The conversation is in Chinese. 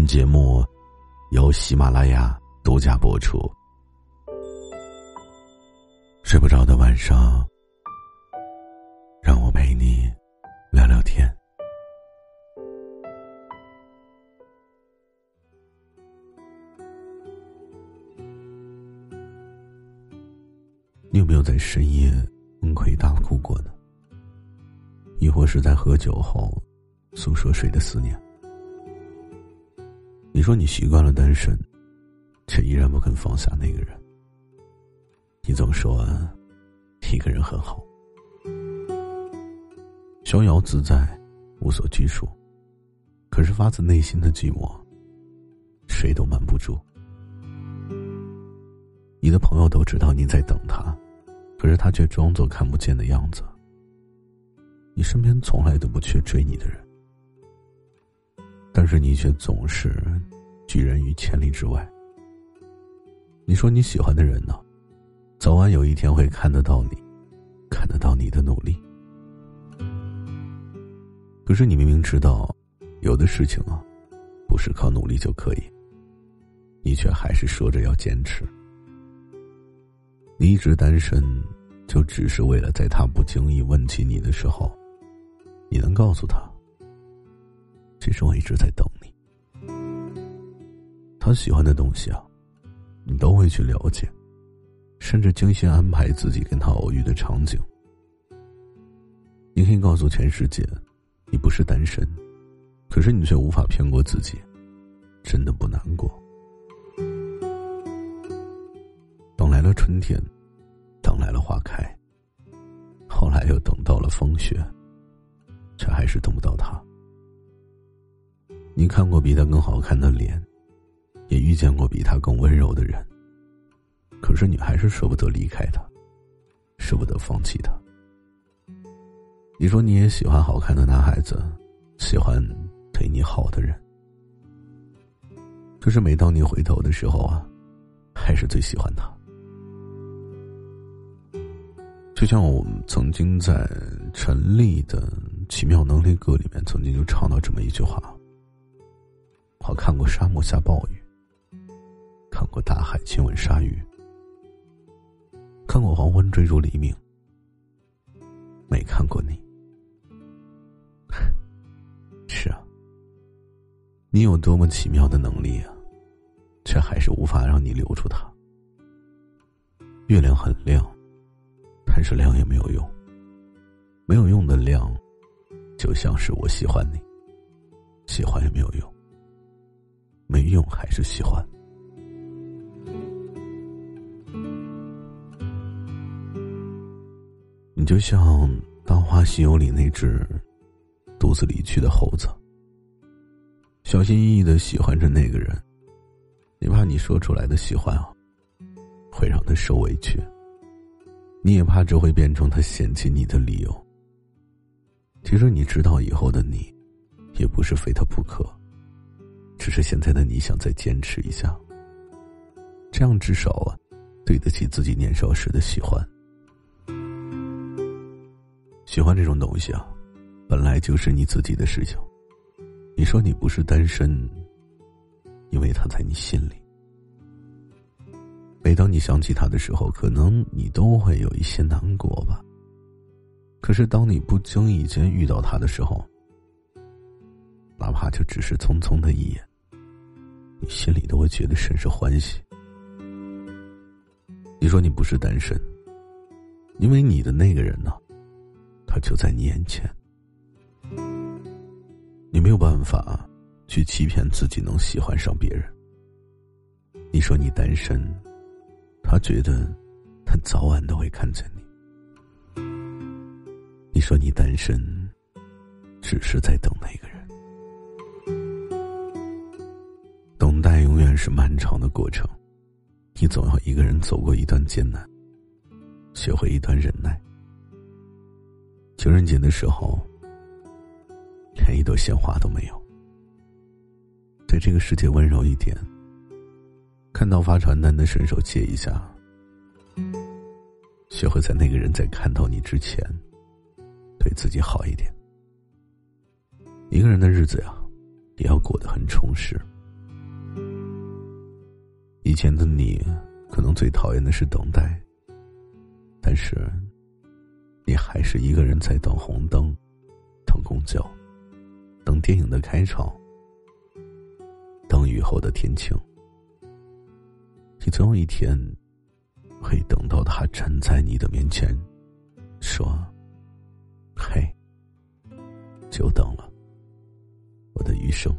本节目由喜马拉雅独家播出。睡不着的晚上，让我陪你聊聊天。你有没有在深夜崩溃大哭过呢？亦或是在喝酒后诉说谁的思念？你说你习惯了单身，却依然不肯放下那个人。你总说一个人很好，逍遥自在，无所拘束。可是发自内心的寂寞，谁都瞒不住。你的朋友都知道你在等他，可是他却装作看不见的样子。你身边从来都不缺追你的人。但是你却总是拒人于千里之外。你说你喜欢的人呢，早晚有一天会看得到你，看得到你的努力。可是你明明知道，有的事情啊，不是靠努力就可以，你却还是说着要坚持。你一直单身，就只是为了在他不经意问起你的时候，你能告诉他。其实我一直在等你。他喜欢的东西啊，你都会去了解，甚至精心安排自己跟他偶遇的场景。你可以告诉全世界，你不是单身，可是你却无法骗过自己，真的不难过。等来了春天，等来了花开，后来又等到了风雪，却还是等不到他。你看过比他更好看的脸，也遇见过比他更温柔的人。可是你还是舍不得离开他，舍不得放弃他。你说你也喜欢好看的男孩子，喜欢对你好的人。可是每当你回头的时候啊，还是最喜欢他。就像我们曾经在陈丽的《奇妙能力歌》里面，曾经就唱到这么一句话。我看过沙漠下暴雨，看过大海亲吻鲨鱼，看过黄昏追逐黎明，没看过你。是啊，你有多么奇妙的能力啊，却还是无法让你留住他。月亮很亮，但是亮也没有用，没有用的亮，就像是我喜欢你，喜欢也没有用。用还是喜欢，你就像《大话西游》里那只独自离去的猴子，小心翼翼的喜欢着那个人，你怕你说出来的喜欢啊，会让他受委屈，你也怕这会变成他嫌弃你的理由。其实你知道，以后的你，也不是非他不可。只是现在的你想再坚持一下，这样至少啊，对得起自己年少时的喜欢。喜欢这种东西啊，本来就是你自己的事情。你说你不是单身，因为他在你心里。每当你想起他的时候，可能你都会有一些难过吧。可是当你不经意间遇到他的时候，哪怕就只是匆匆的一眼。你心里都会觉得甚是欢喜。你说你不是单身，因为你的那个人呢，他就在你眼前。你没有办法去欺骗自己能喜欢上别人。你说你单身，他觉得他早晚都会看见你。你说你单身，只是在等那个人。是漫长的过程，你总要一个人走过一段艰难，学会一段忍耐。情人节的时候，连一朵鲜花都没有。对这个世界温柔一点，看到发传单的伸手接一下。学会在那个人在看到你之前，对自己好一点。一个人的日子呀，也要过得很充实。以前的你，可能最讨厌的是等待，但是，你还是一个人在等红灯，等公交，等电影的开场，等雨后的天晴。你总有一天。会等到他站在你的面前，说：“嘿，久等了，我的余生。”